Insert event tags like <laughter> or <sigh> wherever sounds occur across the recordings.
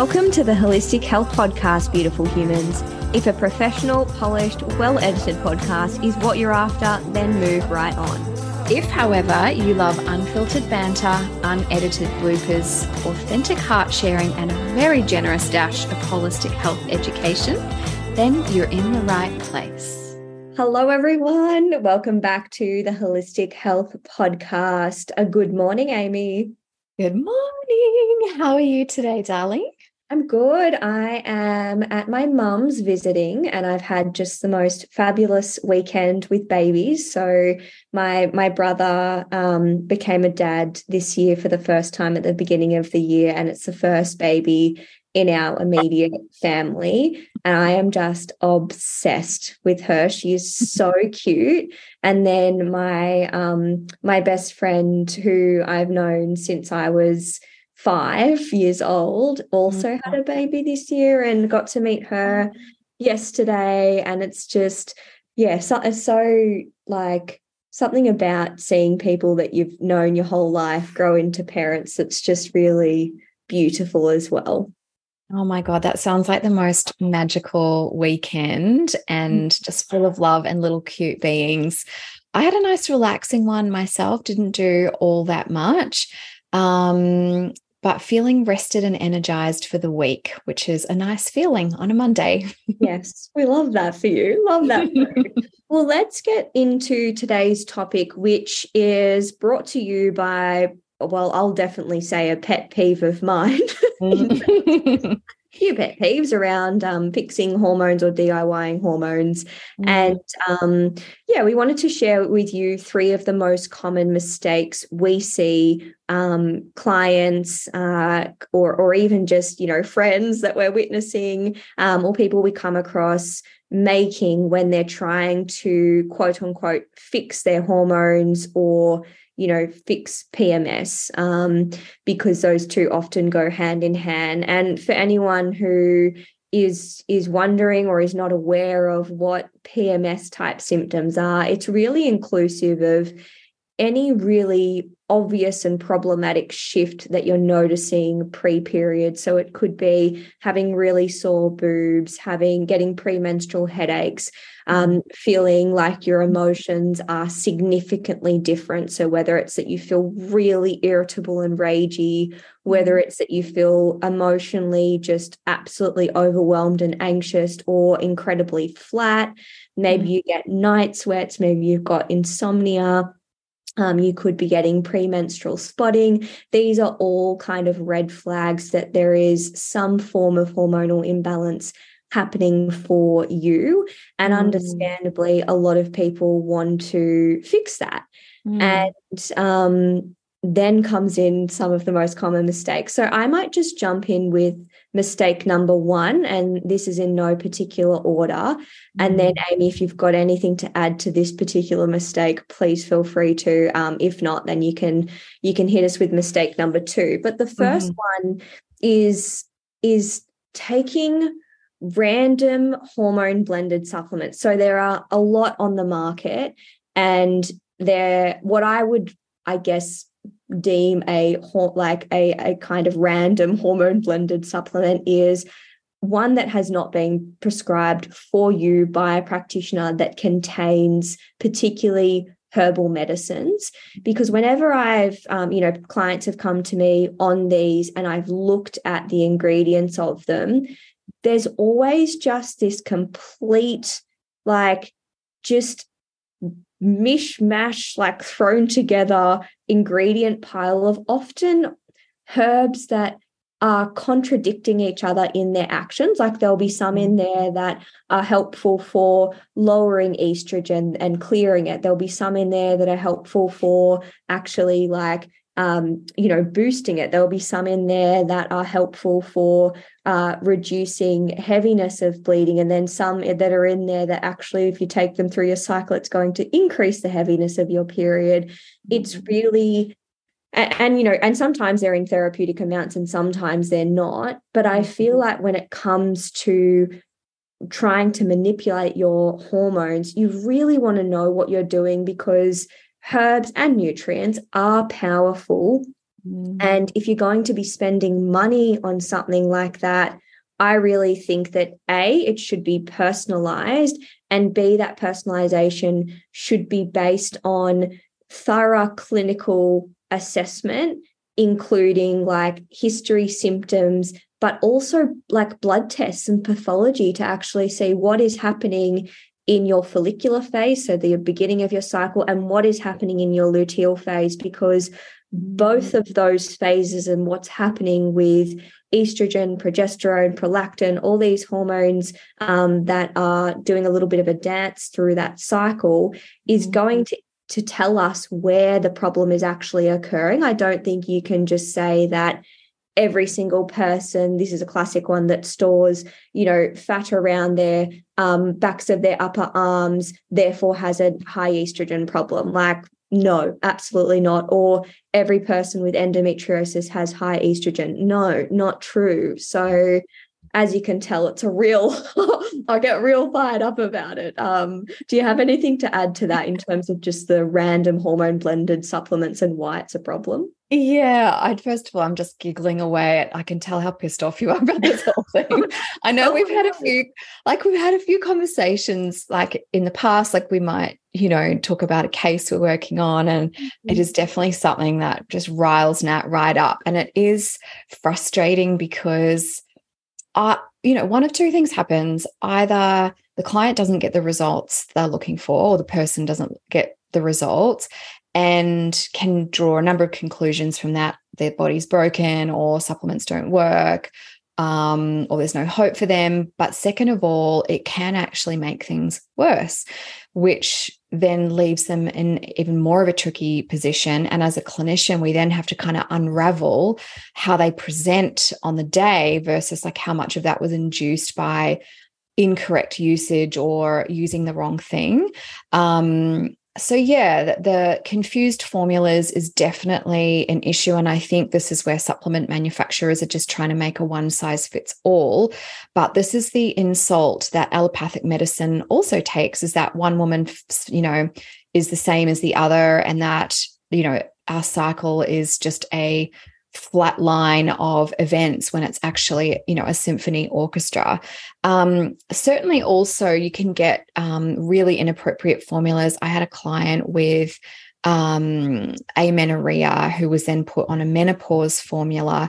Welcome to the Holistic Health Podcast, beautiful humans. If a professional, polished, well edited podcast is what you're after, then move right on. If, however, you love unfiltered banter, unedited bloopers, authentic heart sharing, and a very generous dash of holistic health education, then you're in the right place. Hello, everyone. Welcome back to the Holistic Health Podcast. A good morning, Amie. Good morning. How are you today, darling? I'm good. I am at my mum's visiting and I've had just the most fabulous weekend with babies. So my my brother um, became a dad this year for the first time at the beginning of the year and it's the first baby in our immediate family and I am just obsessed with her. She is so cute. And then my um my best friend who I've known since I was five years old, also mm-hmm. had a baby this year and got to meet her yesterday. And it's just, yeah, so, it's so like something about seeing people that you've known your whole life grow into parents that's just really beautiful as well. Oh my God, that sounds like the most magical weekend and mm. just full of love and little cute beings. I had a nice relaxing one myself, didn't do all that much. Um, but feeling rested and energized for the week, which is a nice feeling on a Monday. <laughs> yes, we love that for you. Love that <laughs> well, let's get into today's topic, which is brought to you by, well, I'll definitely say a pet peeve of mine. <laughs> Few pet peeves around um, fixing hormones or DIYing hormones. Mm. And um, yeah, we wanted to share with you three of the most common mistakes we see um, clients uh, or, or even just, you know, friends that we're witnessing um, or people we come across making when they're trying to quote unquote fix their hormones or you know, fix PMS um, because those two often go hand in hand. And for anyone who is is wondering or is not aware of what PMS type symptoms are, it's really inclusive of any really obvious and problematic shift that you're noticing pre-period so it could be having really sore boobs having getting premenstrual headaches um, feeling like your emotions are significantly different so whether it's that you feel really irritable and ragey whether mm-hmm. it's that you feel emotionally just absolutely overwhelmed and anxious or incredibly flat maybe mm-hmm. you get night sweats maybe you've got insomnia um, you could be getting premenstrual spotting. These are all kind of red flags that there is some form of hormonal imbalance happening for you. And mm. understandably, a lot of people want to fix that. Mm. And um, then comes in some of the most common mistakes. So I might just jump in with mistake number one, and this is in no particular order. And then, mm-hmm. Amie, if you've got anything to add to this particular mistake, please feel free to. Um, if not, then you can you can hit us with mistake number two. But the 1st mm-hmm. one is is taking random hormone blended supplements. So there are a lot on the market, and they're what I would, I guess, deem a like a, a kind of random <laughs> hormone blended supplement is one that has not been prescribed for you by a practitioner that contains particularly herbal medicines because whenever i've um, you know clients have come to me on these and i've looked at the ingredients of them there's always just this complete like just mishmash, like thrown together ingredient pile of often herbs that are contradicting each other in their actions. Like there'll be some in mm. there that are helpful for lowering estrogen and clearing it. There'll be some in there that are helpful for actually like um, you know, boosting it. There'll be some in there that are helpful for uh, reducing heaviness of bleeding, and then some that are in there that actually, if you take them through your cycle, it's going to increase the heaviness of your period. It's mm-hmm. really and, and, you know and sometimes they're in therapeutic amounts and sometimes they're not but i feel mm-hmm. like when it comes to trying to manipulate your hormones you really want to know what you're doing because herbs and nutrients are powerful Mm. And if you're going to be spending money on something like that, I really think that A, it should be personalized, and B, that personalization should be based on thorough clinical assessment, including like history, symptoms, but also like blood tests and pathology to actually see what is happening in your follicular phase, so the beginning of your cycle, and what is happening in your luteal phase, because both of those phases and what's happening with estrogen, progesterone, prolactin, all these hormones um, that are doing a little bit of a dance through that cycle is mm-hmm. going to to tell us where the problem is actually occurring. I don't think you can just say that every single person. This is a classic one that stores you know fat around their um, backs of their upper arms therefore has a high estrogen problem. Like no absolutely not. Or every person with endometriosis has high estrogen. No not true. So as you can tell it's a real <laughs> i get real fired up about it. Um, do you have anything to add to that in terms of just the random hormone blended supplements and why it's a problem yeah, I'd first of all, I'm just giggling away at I can tell how pissed off you are about this whole <laughs> thing. I know we've had a few, like we've had a few conversations like in the past, like we might, you know, talk about a case we're working on. And mm-hmm. it is definitely something that just riles Nat right up. And it is frustrating because I, you know, one of two things happens. Either the client doesn't get the results they're looking for, or the person doesn't get the results and can draw a number of conclusions from that. Their body's broken, or supplements don't work, um, or there's no hope for them. But second of all, it can actually make things worse, which then leaves them in even more of a tricky position. And as a clinician, we then have to kind of unravel how they present on the day versus like how much of that was induced by incorrect usage or using the wrong thing. Um, so yeah the, the, confused formulas is definitely an issue and i think this is where supplement manufacturers are just trying to make a one size fits all but this is the insult that allopathic medicine also takes is that one woman you know is the same as the other and that you know our cycle is just a flat line of events when it's actually you know a symphony orchestra. Um, certainly also you can get um, really inappropriate formulas. I had a client with um, amenorrhea who was then put on a menopause formula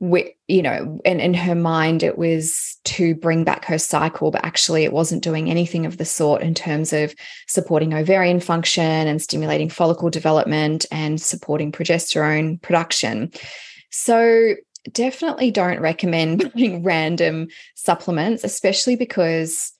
you know and in her mind it was to bring back her cycle but actually it wasn't doing anything of the sort in terms of supporting ovarian function and stimulating follicle development and supporting progesterone production. So definitely don't recommend <laughs> buying random supplements especially because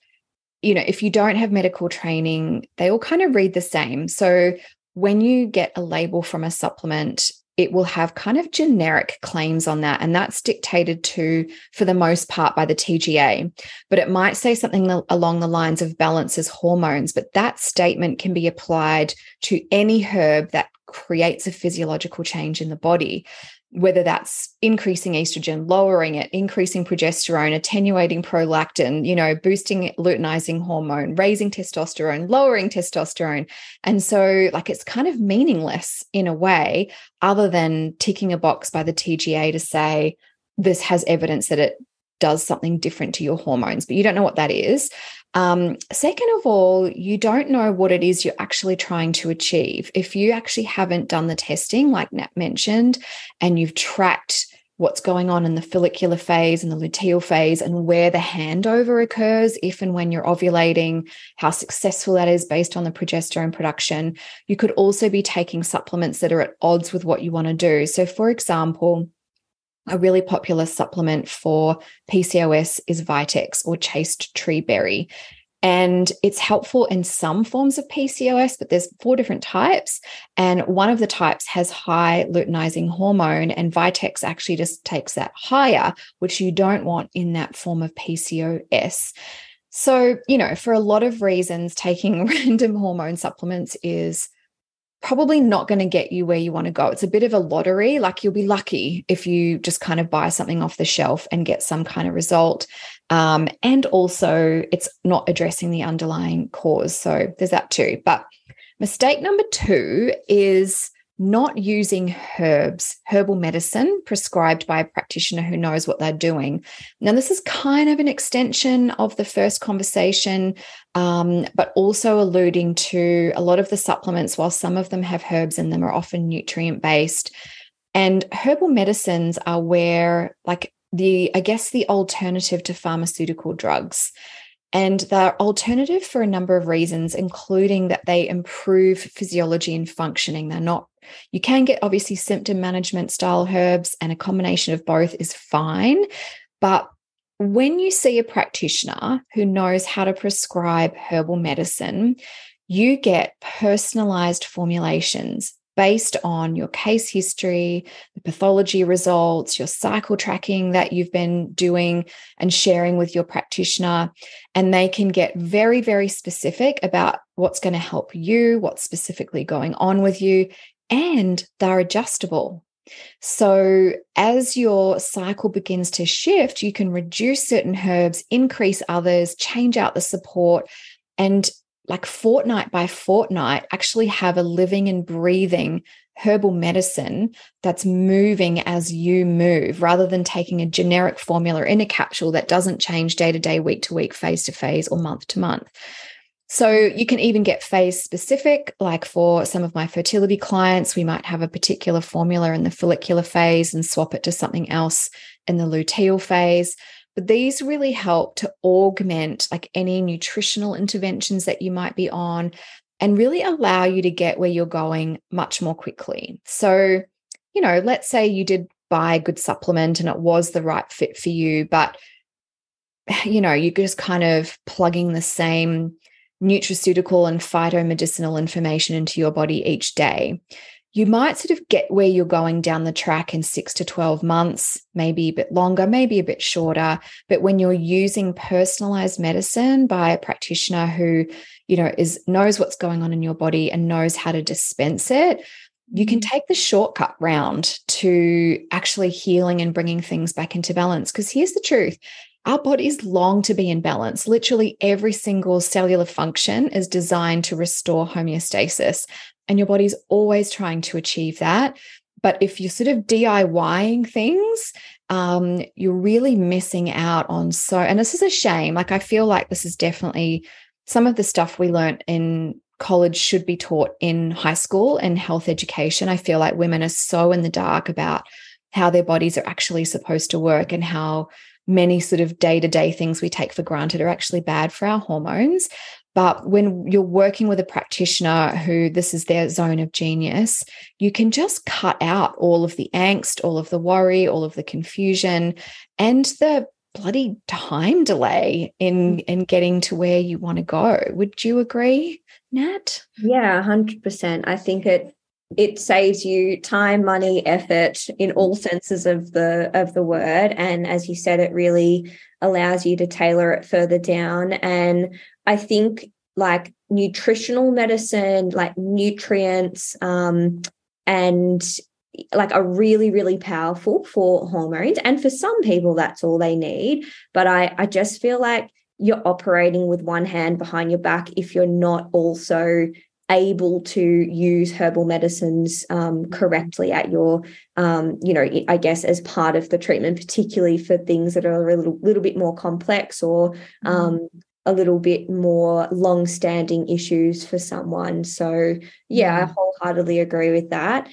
you know if you don't have medical training they all kind of read the same. So when you get a label from a supplement it will have kind of generic claims on that. And that's dictated to, for the most part, by the TGA. But it might say something along the lines of balances hormones, but that statement can be applied to any herb that creates a physiological change in the body whether that's increasing estrogen, lowering it, increasing progesterone, attenuating prolactin, you know, boosting luteinizing hormone, raising testosterone, lowering testosterone. And so, like, it's kind of meaningless in a way, other than ticking a box by the TGA to say this has evidence that it does something different to your hormones, but you don't know what that is. Um, second of all, you don't know what it is you're actually trying to achieve. If you actually haven't done the testing, like Nat mentioned, and you've tracked what's going on in the follicular phase and the luteal phase and where the handover occurs, if and when you're ovulating, how successful that is based on the progesterone production. You could also be taking supplements that are at odds with what you want to do. So, for example, a really popular supplement for PCOS is Vitex or chaste tree berry. And it's helpful in some forms of PCOS, but there's four different types. And one of the types has high luteinizing hormone, and Vitex actually just takes that higher, which you don't want in that form of PCOS. So, you know, for a lot of reasons, taking <laughs> random hormone supplements is probably not going to get you where you want to go. It's a bit of a lottery. Like you'll be lucky if you just kind of buy something off the shelf and get some kind of result. Um, and also, it's not addressing the underlying cause. So there's that too. But mistake number two is not using herbs, herbal medicine prescribed by a practitioner who knows what they're doing. Now, this is kind of an extension of the first conversation, um, but also alluding to a lot of the supplements, while some of them have herbs in them, are often nutrient based. And herbal medicines are where, like, the, I guess, the alternative to pharmaceutical drugs. And they're alternative for a number of reasons, including that they improve physiology and functioning. They're not, you can get obviously symptom management style herbs, and a combination of both is fine. But when you see a practitioner who knows how to prescribe herbal medicine, you get personalized formulations based on your case history, the pathology results, your cycle tracking that you've been doing and sharing with your practitioner. And they can get very, very specific about what's going to help you, what's specifically going on with you, and they're adjustable. So, as your cycle begins to shift, you can reduce certain herbs, increase others, change out the support, and like fortnight by fortnight, actually have a living and breathing herbal medicine that's moving as you move rather than taking a generic formula in a capsule that doesn't change day to day, week to week, phase to phase, or month to month. So you can even get phase specific, like for some of my fertility clients, we might have a particular formula in the follicular phase and swap it to something else in the luteal phase. But these really help to augment like any nutritional interventions that you might be on and really allow you to get where you're going much more quickly. So, you know, let's say you did buy a good supplement and it was the right fit for you, but <sighs> you know, you're just kind of plugging the same nutraceutical and phytomedicinal information into your body each day you might sort of get where you're going down the track in six to 12 months, maybe a bit longer, maybe a bit shorter. But when you're using personalized medicine by a practitioner who, you know, is knows what's going on in your body and knows how to dispense it, you can mm-hmm. take the shortcut round to actually healing and bringing things back into balance. Because here's the truth our bodies long to be in balance. Literally every single cellular function is designed to restore homeostasis and your body's always trying to achieve that. But if you're sort of DIYing things, um, you're really missing out on so, and this is a shame. Like, I feel like this is definitely some of the stuff we learned in college should be taught in high school and health education. I feel like women are so in the dark about how their bodies are actually supposed to work and how many sort of day to day things we take for granted are actually bad for our hormones. But when you're working with a practitioner who this is their zone of genius, you can just cut out all of the angst, all of the worry, all of the confusion, and the bloody time delay in mm-hmm. in getting to where you want to go. Would you agree, Nat? Yeah, 100%. I think it it saves you time money effort in all mm-hmm. senses of the of the word and as you said it really allows you to tailor it further down and I think like nutritional medicine, like nutrients, um, and like are really, really powerful for hormones. And for some people, that's all they need. But I, I just feel like you're operating with one hand behind your back if you're not also able to use herbal medicines um, correctly at your, um, you know, I guess as part of the treatment, particularly for things that are a little, little bit more complex or mm-hmm. um, a little bit more long standing issues for someone. So, yeah, I mm. wholeheartedly agree with that.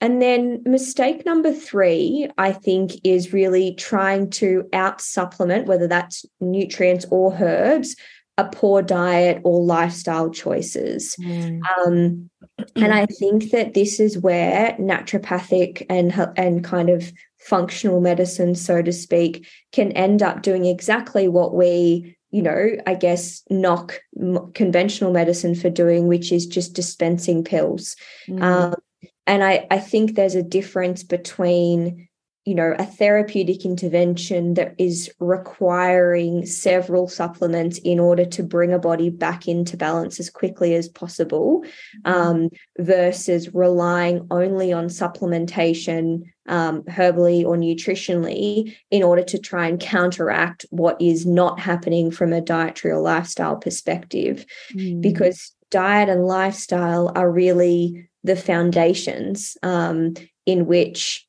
And then mistake number three, I think, is really trying to out supplement, whether that's nutrients or herbs, a poor diet or lifestyle choices. Mm. Um, and I think that this is where naturopathic and and kind of functional medicine, so to speak, can end up doing exactly what we you know, I guess, knock conventional medicine for doing, which is just dispensing pills. Mm. Um, and I, I think there's a difference between you know a therapeutic intervention that is requiring several supplements in order to bring a body back into balance as quickly as possible um, versus relying only on supplementation um, herbally or nutritionally in order to try and counteract what is not happening from a dietary or lifestyle perspective mm. because diet and lifestyle are really the foundations um, in which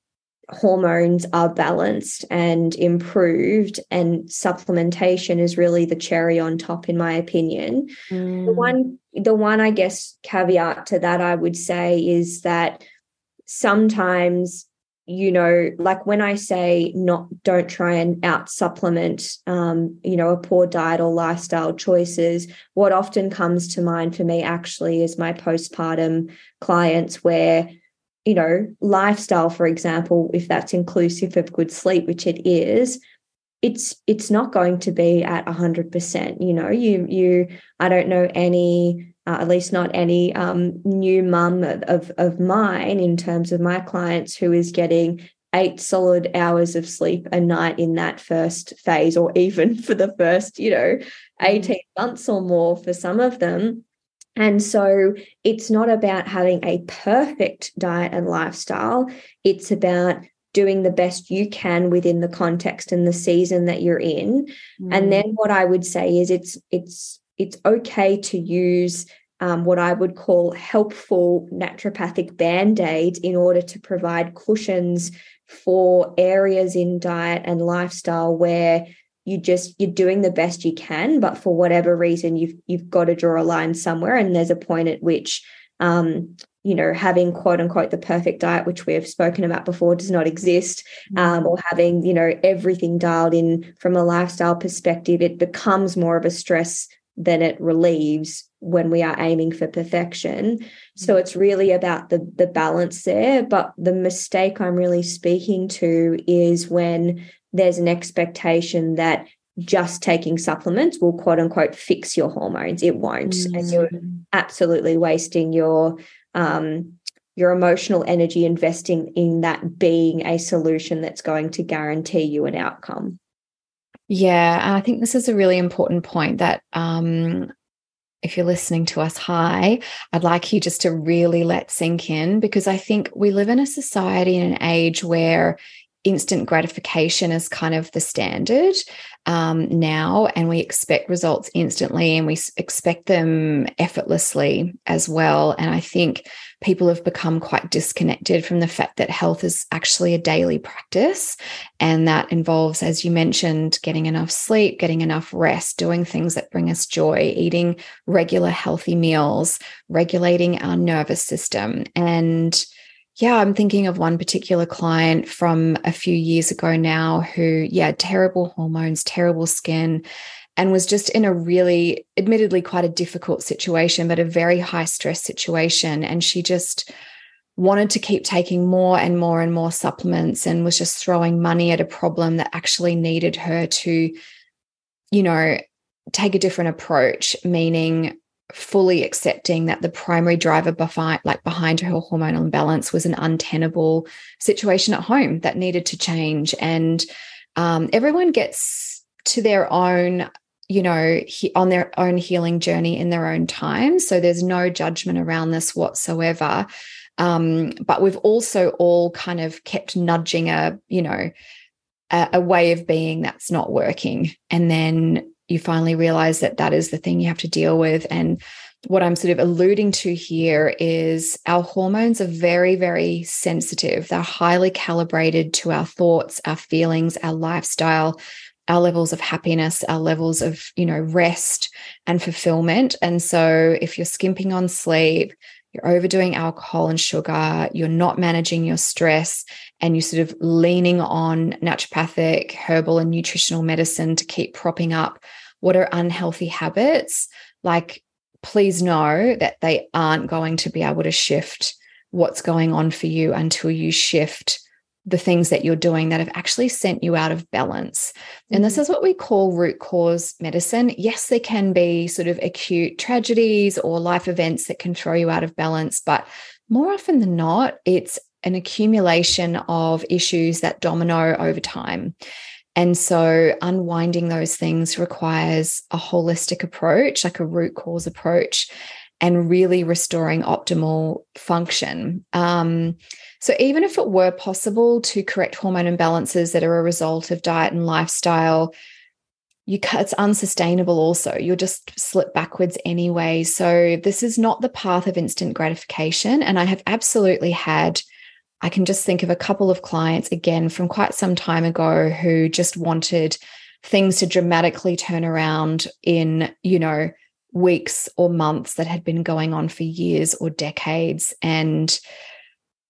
hormones are balanced and improved and supplementation is really the cherry on top in my opinion mm. the one the one i guess caveat to that i would say is that sometimes you know like when i say not don't try and out supplement um you know a poor diet or lifestyle choices what often comes to mind for me actually is my postpartum clients where you know, lifestyle, for example, if that's inclusive of good sleep, which it is, it's it's not going to be at 100% you know you you i don't know any uh, at least not any um, new mum of, of mine in terms of my clients who is getting eight solid hours of sleep a night in that first phase or even <laughs> for the first you know mm. 18 months or more for some of them and so it's not about having a perfect diet and lifestyle. It's about doing the best you can within the context and the season that you're in. Mm. And then what I would say is it's it's it's okay to use um, what I would call helpful naturopathic band-aids in order to provide cushions for areas in diet and lifestyle where you just you're doing the best you can but for whatever reason you've you've got to draw a line somewhere and there's a point at which um you know having quote unquote the perfect diet which we have spoken about before does not exist mm. um, or having you know everything dialed in from a lifestyle perspective it becomes more of a stress than it relieves when we are aiming for perfection so mm. it's really about the the balance there but the mistake i'm really speaking to is when there's an expectation that just taking supplements will quote unquote fix your hormones. It won't. Mm. And you're absolutely wasting your um, your emotional energy investing in that being a solution that's going to guarantee you an outcome. Yeah, and I think this is a really important point that um, if you're listening to us, hi, I'd like you just to really let sink in because I think we live in a society in an age where instant gratification is kind of the standard um, now, and we expect results instantly and we expect them effortlessly as well. And I think people have become quite disconnected from the fact that health is actually a daily practice. And that involves, as you mentioned, getting enough sleep, getting enough rest, doing things that bring us joy, eating regular healthy meals, regulating our nervous system. And yeah, I'm thinking of one particular client from a few years ago now who, yeah, terrible hormones, terrible skin, and was just in a really, admittedly, quite a difficult situation, but a very high stress situation. And she just wanted to keep taking more and more and more supplements and was just throwing money at a problem that actually needed her to, you know, take a different approach, meaning fully accepting that the primary driver behind like behind her hormonal imbalance was an untenable situation at home that needed to change. And um, everyone gets to their own you know he, on their own healing journey in their own time. So there's no judgment around this whatsoever. Um, but we've also all kind of kept nudging a you know a, a way of being that's not working. And then you finally realize that that is the thing you have to deal with. And what I'm sort of alluding to here is our hormones are very, very sensitive. They're highly calibrated to our thoughts, our feelings, our lifestyle, our levels of happiness, our levels of, you know, rest and fulfillment. And so if you're skimping on sleep, you're overdoing alcohol and sugar, you're not managing your stress, and you're sort of leaning on naturopathic, herbal, and nutritional medicine to keep propping up what are unhealthy habits, like please know that they aren't going to be able to shift what's going on for you until you shift the things that you're doing that have actually sent you out of balance. Mm-hmm. And this mm-hmm. is what we call root cause medicine. Yes, there can be sort of acute tragedies or life events that can throw you out of balance, but more often than not, it's an accumulation of issues that domino over time. And so unwinding those things requires a holistic approach, like a root cause approach, and really restoring optimal function. Um, so, even if it were possible to correct hormone imbalances that are a result of diet and lifestyle, you it's unsustainable also you'll just slip backwards anyway so this is not the path of instant gratification and i have absolutely had i can just think of a couple of clients again from quite some time ago who just wanted things to dramatically turn around in you know weeks or months that had been going on for years or decades. And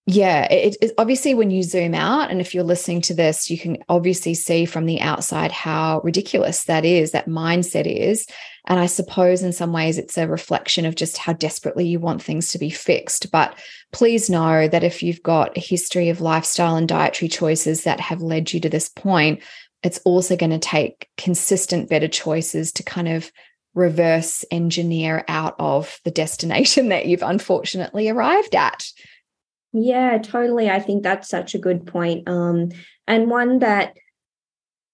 yeah, it, it, obviously when you zoom out, and if you're listening to this, you can obviously see from the outside how ridiculous that is, that mindset is. And I suppose in some ways it's a reflection of just how desperately you want things to be fixed. But please know that if you've got a history of lifestyle and dietary choices that have led you to this point, it's also going to take consistent, better choices to kind of reverse engineer out of the destination <laughs> that you've unfortunately arrived at. Yeah, totally. I think that's such a good point. Um, and one that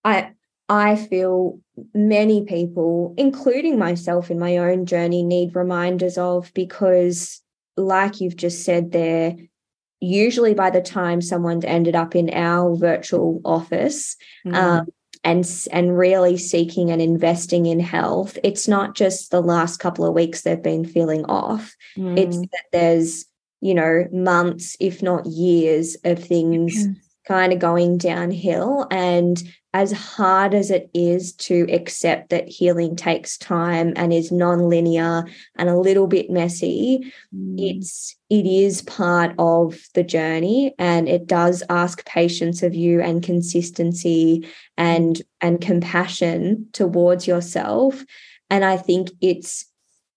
I I feel many people, including myself in my own journey, need reminders of because, like you've just said there, usually by the time someone's ended up in our virtual office mm. um, and and really seeking and investing in health, it's not just the last couple of weeks they've been feeling off. Mm. It's that there's you know, months, if not years, of things kind of going downhill. And as hard as it is to accept that healing takes time and is non-linear and a little bit messy, mm. it's it is part of the journey and it does ask patience of you and consistency and and compassion towards yourself. And I think it's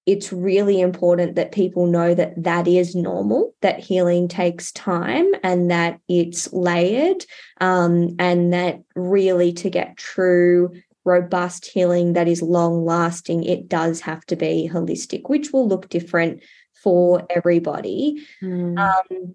it's really important that people know that that is normal, that healing takes time and that it's layered, um, and that really to get true, robust healing that is long lasting, it does have to be holistic, which will look different for everybody. Mm. Um,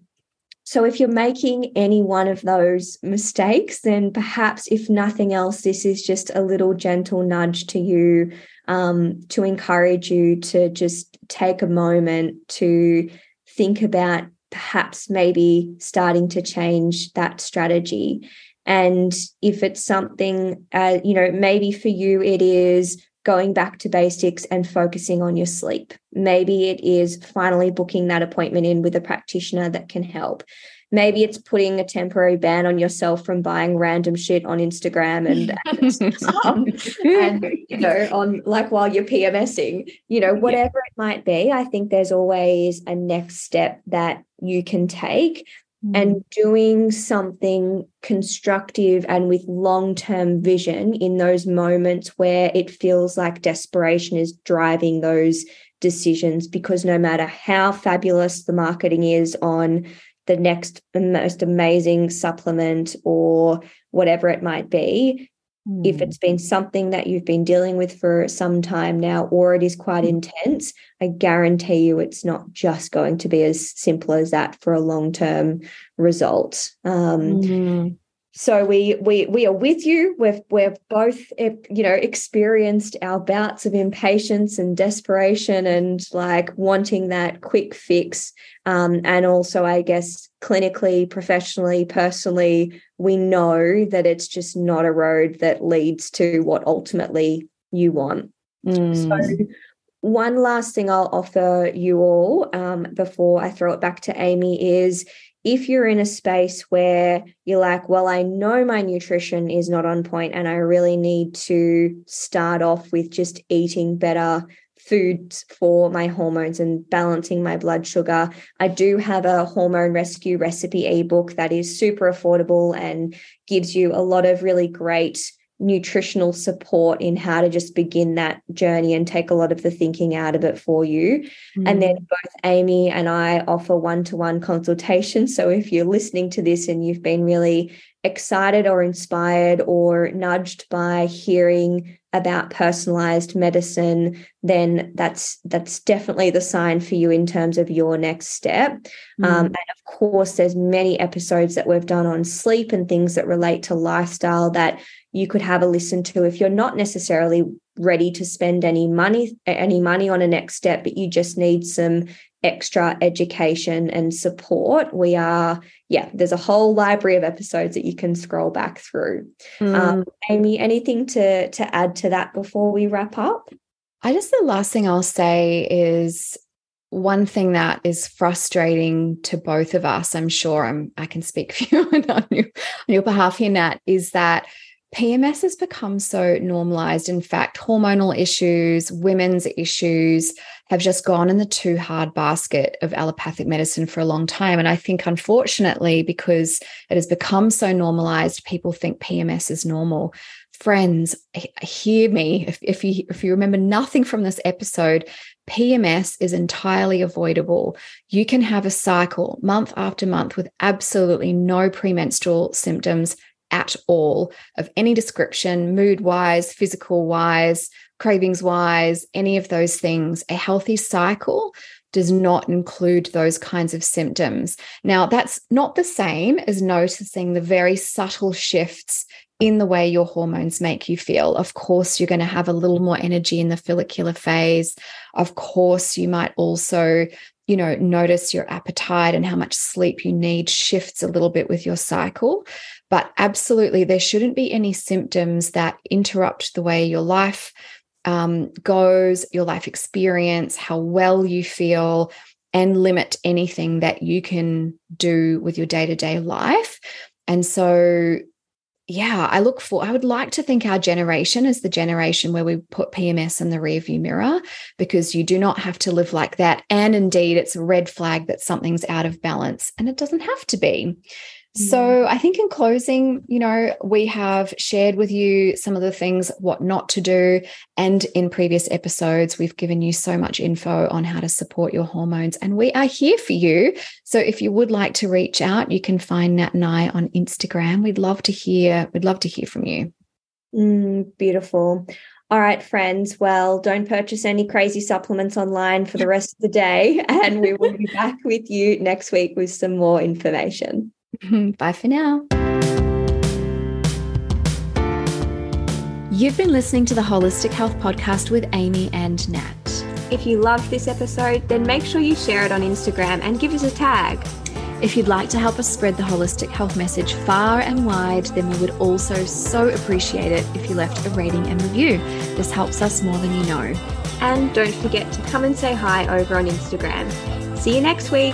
so, if you're making any one of those mistakes, then perhaps, if nothing else, this is just a little gentle nudge to you um, to encourage you to just take a moment to think about perhaps maybe starting to change that strategy. And if it's something, uh, you know, maybe for you it is going back to basics and focusing on your sleep. Maybe it is finally booking that appointment in with a practitioner that can help maybe it's putting a temporary ban on yourself from buying random shit on Instagram and, <laughs> and, and you know on like while you're PMSing, you know whatever it might be. I think there's always a next step that you can take. And mm. doing something constructive and with long term vision in those moments where it feels like desperation is driving those decisions because no matter how fabulous the marketing is on the next most amazing supplement or whatever it might be mm. if hmm. it's been something that you've been dealing with for some time now or it is quite mm. intense i guarantee you it's not just going to be as simple as that for a long term result um, mm so we we we are with you we've we've both eh, you know experienced our bouts of impatience and desperation and like wanting that quick fix um, and also i guess clinically professionally personally we know that it's just not a road that leads to what ultimately you want mm. so one last thing I'll offer you all um, before I throw it back to Amie is if you're in a space where you're like, well, I know my nutrition is not on point and I really need to start off with just eating better foods for my hormones and balancing my blood sugar. I do have a hormone rescue recipe ebook that is super affordable and gives you a lot of really great nutritional support in how to just begin that journey and take a lot of the thinking out of it for you. Mm. And then both Amie and I offer one to one consultation. So if you're listening to this and you've been really excited or inspired or nudged by hearing about personalized medicine then that's that's definitely the sign for you in terms of your next step mm. um, and of course there's many episodes that we've done on sleep and things that relate to lifestyle that you could have a listen to if you're not necessarily ready to spend any money any money on a next step but you just need some extra education and support, we are, yeah, there's a whole library of episodes that you can scroll back through. Mm. Um, Amie, anything to to add to that before we wrap up? I just the last thing I'll say is one thing that is frustrating to both of us, I'm sure I'm, I can speak <laughs> for you on your, on your behalf here, Nat, is that PMS has become so normalized. In fact, hormonal issues, women's issues have just gone in the too hard basket of allopathic medicine for a long time. And I think, unfortunately, because it has become so normalized, people think PMS is normal. Friends, hear me. If, if you if you remember nothing from this episode, PMS is entirely avoidable. You can have a cycle month after month with absolutely no premenstrual symptoms at all of any description, mood wise, physical wise, cravings wise, any of those things. A healthy cycle does not include those kinds of symptoms. Now, that's not the same as noticing the very subtle shifts in the way your hormones make you feel. Of course, you're going to have a little more energy in the follicular phase. Of course, you might also you know notice your appetite and how much sleep you need shifts a little bit with your cycle but absolutely, there shouldn't be any symptoms that interrupt the way your life um, goes, your life experience, how well you feel, and limit anything that you can do with your day to day life. And so, yeah, I look for, I would like to think our generation is the generation where we put PMS in the rearview mirror because you do not have to live like that. And indeed, it's a red flag that something's out of balance and it doesn't have to be. So, mm. I think in closing, you know, we have shared with you some of the things, what not to do. And in previous episodes, we've given you so much info on how to support your hormones. And we are here for you. So, if you would like to reach out, you can find Nat and I on Instagram. We'd love to hear, we'd love to hear from you. Mm, beautiful. All right, friends. Well, don't purchase any crazy supplements online for the <laughs> rest of the day. And we will be back with you next week with some more information. <laughs> Bye for now. You've been listening to the Holistic Health Podcast with Amie and Nat. If you loved this episode, then make sure you share it on Instagram and give us a tag. If you'd like to help us spread the holistic health message far and wide, then we would also so appreciate it if you left a rating and review. This helps us more than you know. And don't forget to come and say hi over on Instagram. See you next week.